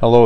Hello